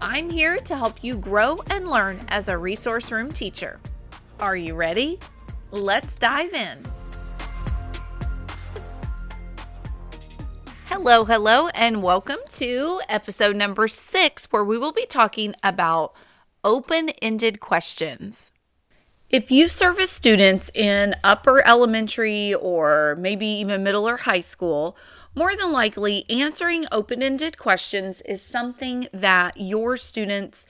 I'm here to help you grow and learn as a resource room teacher. Are you ready? Let's dive in. Hello, hello, and welcome to episode number six, where we will be talking about open ended questions. If you service students in upper elementary or maybe even middle or high school, more than likely, answering open ended questions is something that your students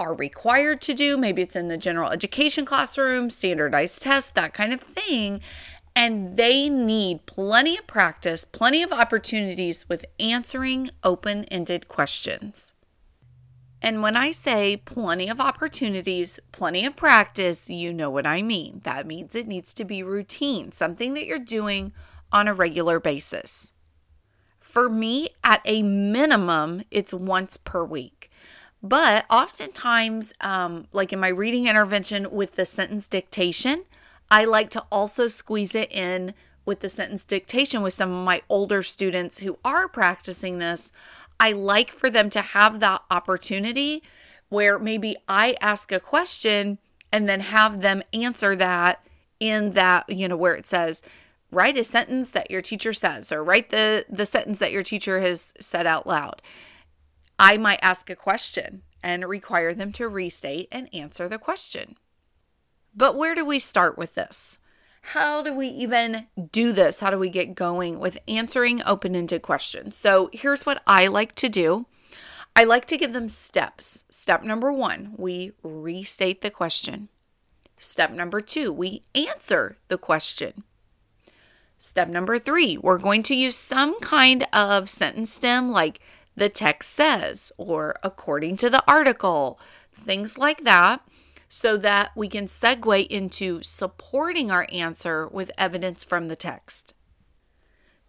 are required to do. Maybe it's in the general education classroom, standardized tests, that kind of thing. And they need plenty of practice, plenty of opportunities with answering open ended questions. And when I say plenty of opportunities, plenty of practice, you know what I mean. That means it needs to be routine, something that you're doing on a regular basis. For me, at a minimum, it's once per week. But oftentimes, um, like in my reading intervention with the sentence dictation, I like to also squeeze it in with the sentence dictation with some of my older students who are practicing this. I like for them to have that opportunity where maybe I ask a question and then have them answer that in that, you know, where it says, write a sentence that your teacher says or write the the sentence that your teacher has said out loud. I might ask a question and require them to restate and answer the question. But where do we start with this? How do we even do this? How do we get going with answering open-ended questions? So here's what i like to do. I like to give them steps. Step number 1 we restate the question. Step number 2 we answer the question Step number three, we're going to use some kind of sentence stem like the text says or according to the article, things like that, so that we can segue into supporting our answer with evidence from the text.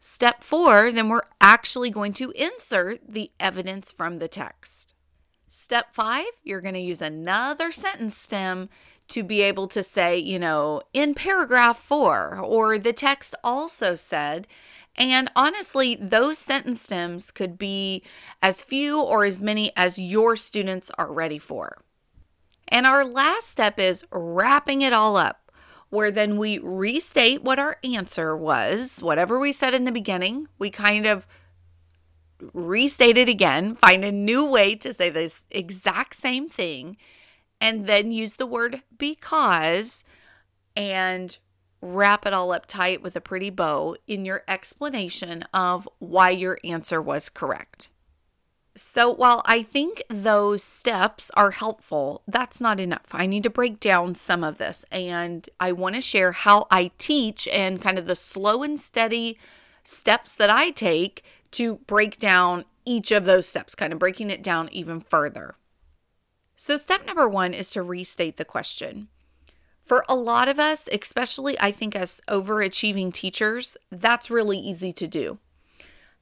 Step four, then we're actually going to insert the evidence from the text. Step five, you're going to use another sentence stem to be able to say, you know, in paragraph four, or the text also said. And honestly, those sentence stems could be as few or as many as your students are ready for. And our last step is wrapping it all up, where then we restate what our answer was, whatever we said in the beginning, we kind of restate it again, find a new way to say this exact same thing and then use the word because and wrap it all up tight with a pretty bow in your explanation of why your answer was correct. So, while I think those steps are helpful, that's not enough. I need to break down some of this, and I want to share how I teach and kind of the slow and steady steps that I take to break down each of those steps, kind of breaking it down even further. So, step number one is to restate the question. For a lot of us, especially I think as overachieving teachers, that's really easy to do.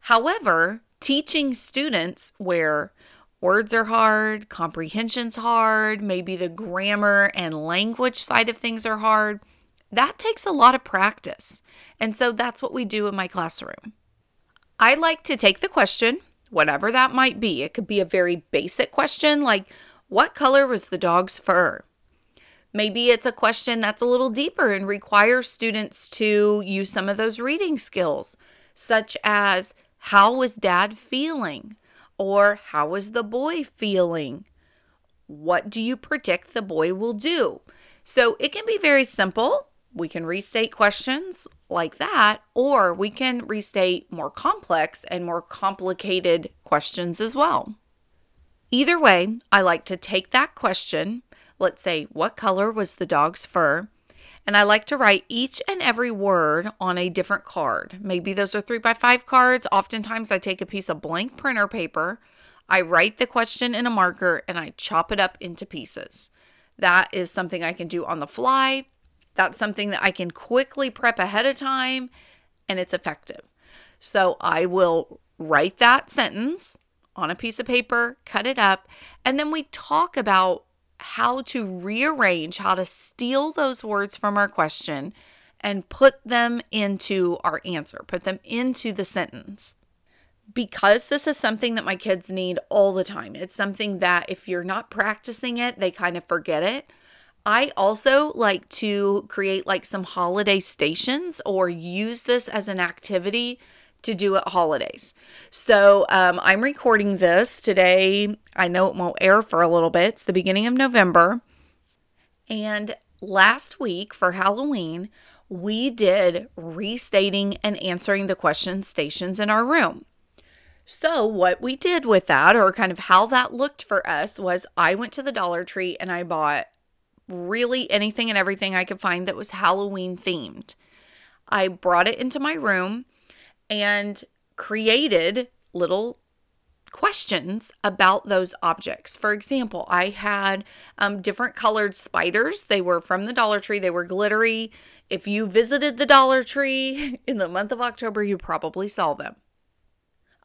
However, teaching students where words are hard, comprehension's hard, maybe the grammar and language side of things are hard, that takes a lot of practice. And so that's what we do in my classroom. I like to take the question, whatever that might be. It could be a very basic question like, what color was the dog's fur? Maybe it's a question that's a little deeper and requires students to use some of those reading skills, such as how was dad feeling? Or how was the boy feeling? What do you predict the boy will do? So it can be very simple. We can restate questions like that, or we can restate more complex and more complicated questions as well. Either way, I like to take that question, let's say, what color was the dog's fur? And I like to write each and every word on a different card. Maybe those are three by five cards. Oftentimes, I take a piece of blank printer paper. I write the question in a marker and I chop it up into pieces. That is something I can do on the fly. That's something that I can quickly prep ahead of time and it's effective. So I will write that sentence on a piece of paper, cut it up, and then we talk about how to rearrange, how to steal those words from our question and put them into our answer, put them into the sentence. Because this is something that my kids need all the time, it's something that if you're not practicing it, they kind of forget it. I also like to create like some holiday stations or use this as an activity to do at holidays. So um, I'm recording this today. I know it won't air for a little bit. It's the beginning of November. And last week for Halloween, we did restating and answering the question stations in our room. So, what we did with that, or kind of how that looked for us, was I went to the Dollar Tree and I bought really anything and everything I could find that was Halloween themed. I brought it into my room and created little questions about those objects. For example, I had um, different colored spiders. They were from the Dollar Tree, they were glittery. If you visited the Dollar Tree in the month of October, you probably saw them.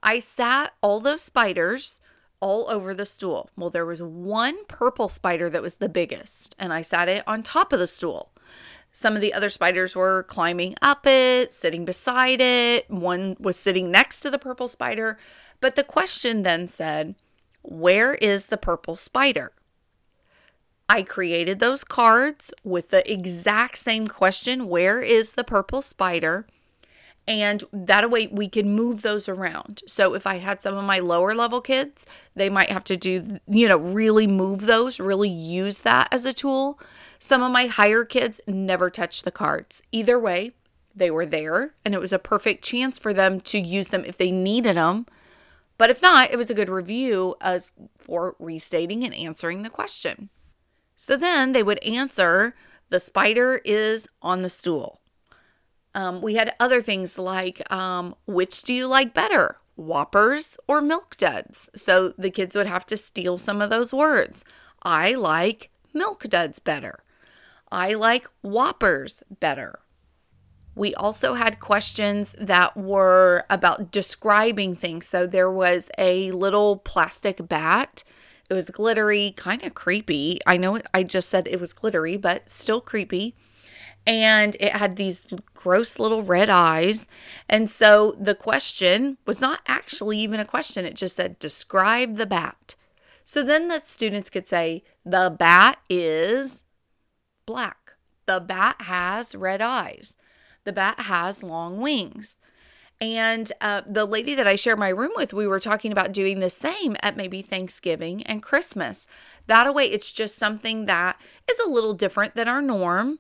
I sat all those spiders all over the stool. Well, there was one purple spider that was the biggest, and I sat it on top of the stool. Some of the other spiders were climbing up it, sitting beside it. One was sitting next to the purple spider. But the question then said, Where is the purple spider? I created those cards with the exact same question Where is the purple spider? And that way we can move those around. So if I had some of my lower level kids, they might have to do, you know, really move those, really use that as a tool. Some of my higher kids never touched the cards. Either way, they were there and it was a perfect chance for them to use them if they needed them. But if not, it was a good review as for restating and answering the question. So then they would answer the spider is on the stool. Um, we had other things like um, which do you like better, Whoppers or Milk Duds? So the kids would have to steal some of those words. I like Milk Duds better. I like Whoppers better. We also had questions that were about describing things. So there was a little plastic bat. It was glittery, kind of creepy. I know I just said it was glittery, but still creepy. And it had these gross little red eyes. And so the question was not actually even a question, it just said, describe the bat. So then the students could say, the bat is black. The bat has red eyes. The bat has long wings. And uh, the lady that I share my room with, we were talking about doing the same at maybe Thanksgiving and Christmas. That way, it's just something that is a little different than our norm.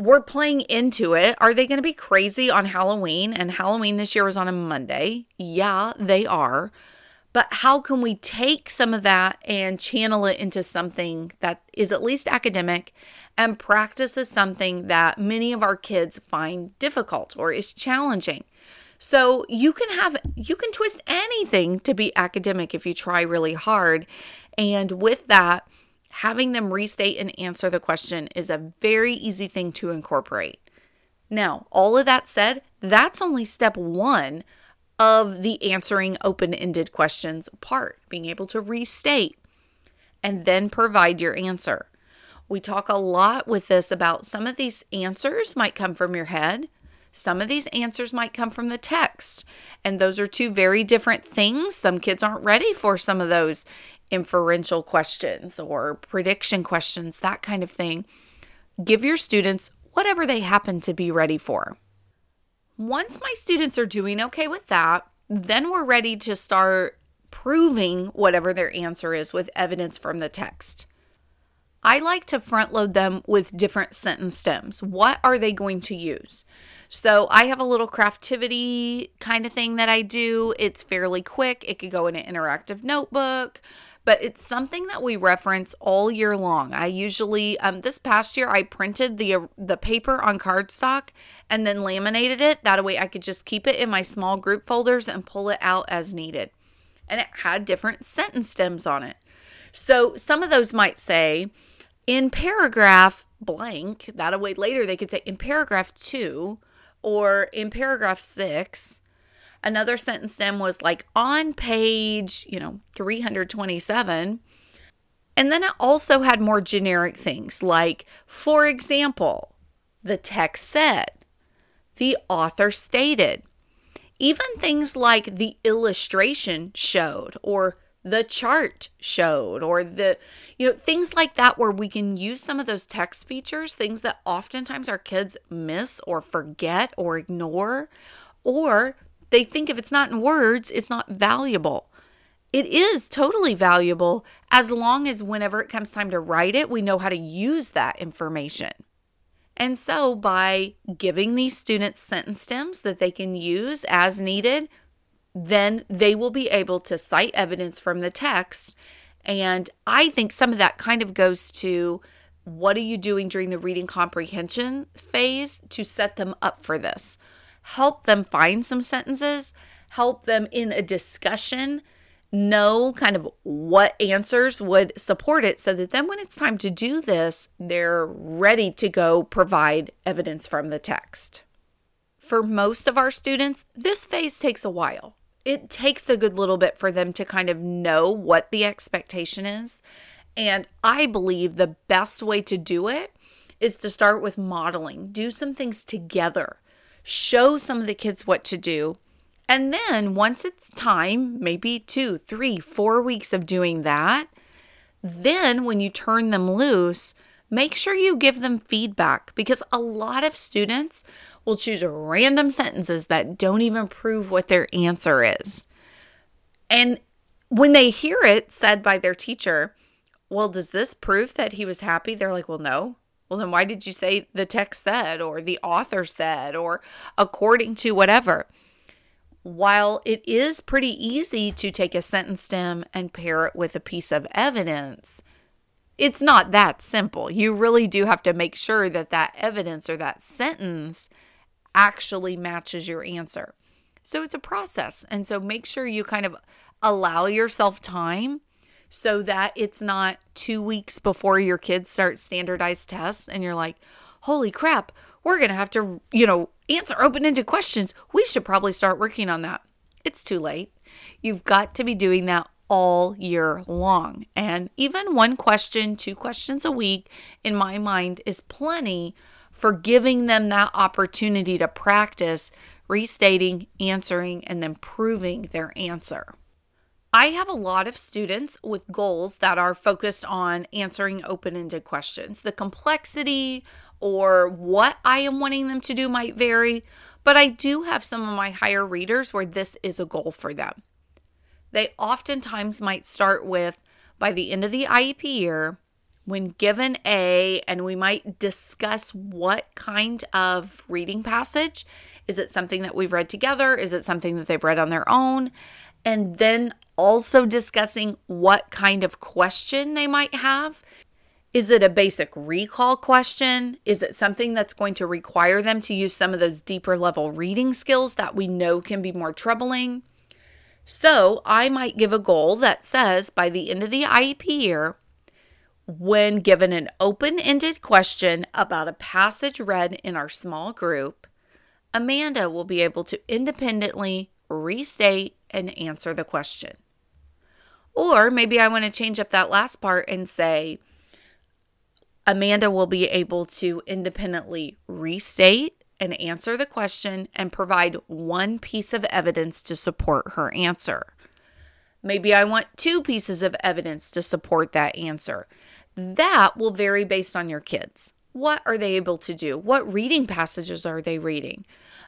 We're playing into it. Are they going to be crazy on Halloween? And Halloween this year was on a Monday. Yeah, they are. But how can we take some of that and channel it into something that is at least academic and practices something that many of our kids find difficult or is challenging? So you can have you can twist anything to be academic if you try really hard. And with that, having them restate and answer the question is a very easy thing to incorporate. Now, all of that said, that's only step 1 of the answering open ended questions part, being able to restate and then provide your answer. We talk a lot with this about some of these answers might come from your head, some of these answers might come from the text. And those are two very different things. Some kids aren't ready for some of those inferential questions or prediction questions, that kind of thing. Give your students whatever they happen to be ready for. Once my students are doing okay with that, then we're ready to start proving whatever their answer is with evidence from the text. I like to front load them with different sentence stems. What are they going to use? So I have a little craftivity kind of thing that I do. It's fairly quick. It could go in an interactive notebook but it's something that we reference all year long. I usually um, this past year I printed the uh, the paper on cardstock and then laminated it. That way I could just keep it in my small group folders and pull it out as needed. and it had different sentence stems on it. So some of those might say, in paragraph blank, that way later they could say in paragraph two or in paragraph six. Another sentence stem was like on page, you know, 327. And then it also had more generic things like, for example, the text said, the author stated, even things like the illustration showed or the chart showed or the you know things like that where we can use some of those text features things that oftentimes our kids miss or forget or ignore or they think if it's not in words it's not valuable. It is totally valuable as long as whenever it comes time to write it we know how to use that information. And so by giving these students sentence stems that they can use as needed then they will be able to cite evidence from the text. And I think some of that kind of goes to what are you doing during the reading comprehension phase to set them up for this? Help them find some sentences, help them in a discussion know kind of what answers would support it so that then when it's time to do this, they're ready to go provide evidence from the text. For most of our students, this phase takes a while it takes a good little bit for them to kind of know what the expectation is. And I believe the best way to do it is to start with modeling, do some things together, show some of the kids what to do. And then once it's time, maybe two, three, four weeks of doing that, then when you turn them loose, make sure you give them feedback because a lot of students will choose random sentences that don't even prove what their answer is. And when they hear it said by their teacher, well, does this prove that he was happy? They're like, well, no. Well, then why did you say the text said or the author said or according to whatever? While it is pretty easy to take a sentence stem and pair it with a piece of evidence, it's not that simple. You really do have to make sure that that evidence or that sentence actually matches your answer. So it's a process. And so make sure you kind of allow yourself time so that it's not two weeks before your kids start standardized tests and you're like, holy crap, we're going to have to, you know, answer open ended questions. We should probably start working on that. It's too late. You've got to be doing that all year long. And even one question, two questions a week, in my mind, is plenty for giving them that opportunity to practice restating, answering, and then proving their answer. I have a lot of students with goals that are focused on answering open ended questions. The complexity or what I am wanting them to do might vary, but I do have some of my higher readers where this is a goal for them. They oftentimes might start with by the end of the IEP year, when given A, and we might discuss what kind of reading passage. Is it something that we've read together? Is it something that they've read on their own? And then also discussing what kind of question they might have. Is it a basic recall question? Is it something that's going to require them to use some of those deeper level reading skills that we know can be more troubling? So I might give a goal that says by the end of the IEP year, when given an open ended question about a passage read in our small group, Amanda will be able to independently restate and answer the question. Or maybe I want to change up that last part and say, Amanda will be able to independently restate and answer the question and provide one piece of evidence to support her answer. Maybe I want two pieces of evidence to support that answer. That will vary based on your kids. What are they able to do? What reading passages are they reading?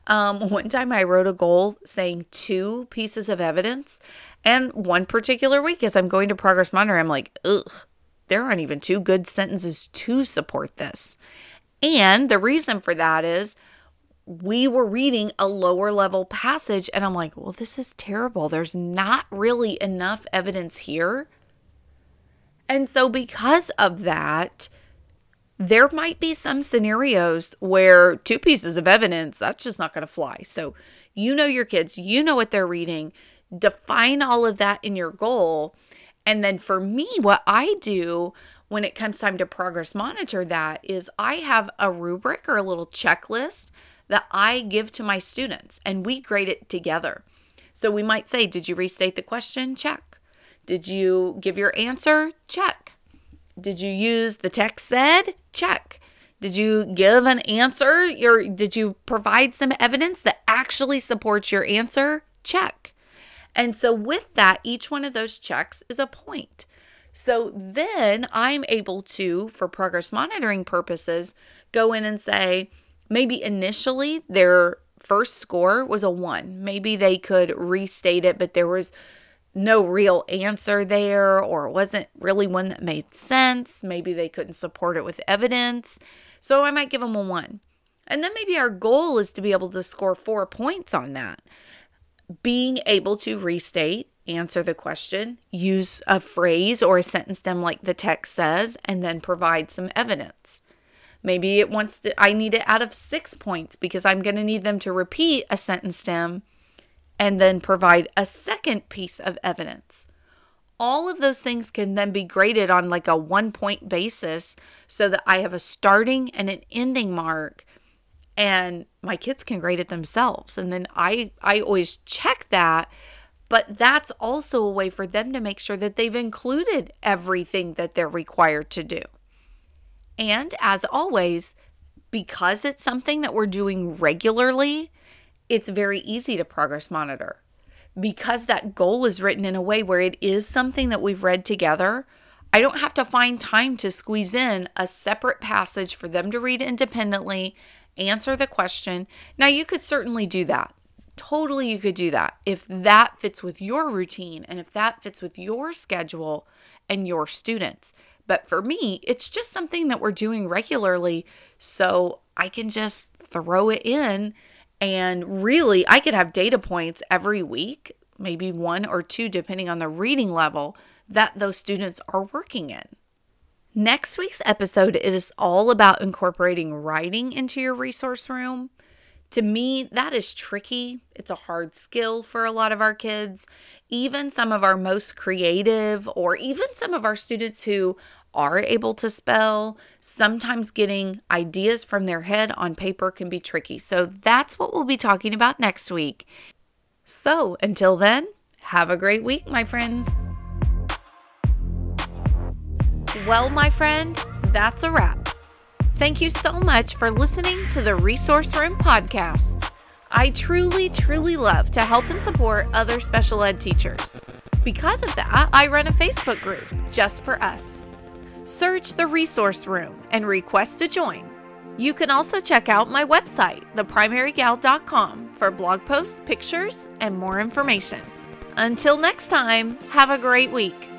Um, one time I wrote a goal saying two pieces of evidence, and one particular week as I'm going to Progress Monitor, I'm like, ugh, there aren't even two good sentences to support this. And the reason for that is we were reading a lower level passage, and I'm like, well, this is terrible. There's not really enough evidence here and so, because of that, there might be some scenarios where two pieces of evidence, that's just not going to fly. So, you know your kids, you know what they're reading. define all of that in your goal. And then for me, what I do when it comes time to progress monitor that is I have a rubric or a little checklist that I give to my students and we grade it together. So we might say, Did you restate the question? Check. Did you give your answer? Check. Did you use the text said? Check. Did you give an answer? Your did you provide some evidence that actually supports your answer? Check. And so with that, each one of those checks is a point. So then I'm able to, for progress monitoring purposes, go in and say, maybe initially their first score was a one. Maybe they could restate it, but there was no real answer there, or it wasn't really one that made sense. Maybe they couldn't support it with evidence. So I might give them a one. And then maybe our goal is to be able to score four points on that. Being able to restate, answer the question, use a phrase or a sentence stem like the text says, and then provide some evidence. Maybe it wants to, I need it out of six points because I'm going to need them to repeat a sentence stem and then provide a second piece of evidence. All of those things can then be graded on like a one point basis so that I have a starting and an ending mark and my kids can grade it themselves. And then I I always check that but that's also a way for them to make sure that they've included everything that they're required to do. And as always, because it's something that we're doing regularly, it's very easy to progress monitor. Because that goal is written in a way where it is something that we've read together, I don't have to find time to squeeze in a separate passage for them to read independently, answer the question. Now, you could certainly do that. Totally, you could do that if that fits with your routine and if that fits with your schedule and your students. But for me, it's just something that we're doing regularly. So I can just throw it in. And really, I could have data points every week, maybe one or two, depending on the reading level that those students are working in. Next week's episode is all about incorporating writing into your resource room. To me, that is tricky. It's a hard skill for a lot of our kids. Even some of our most creative, or even some of our students who are able to spell, sometimes getting ideas from their head on paper can be tricky. So that's what we'll be talking about next week. So until then, have a great week, my friend. Well, my friend, that's a wrap. Thank you so much for listening to the Resource Room podcast. I truly, truly love to help and support other special ed teachers. Because of that, I run a Facebook group just for us. Search the Resource Room and request to join. You can also check out my website, theprimarygal.com, for blog posts, pictures, and more information. Until next time, have a great week.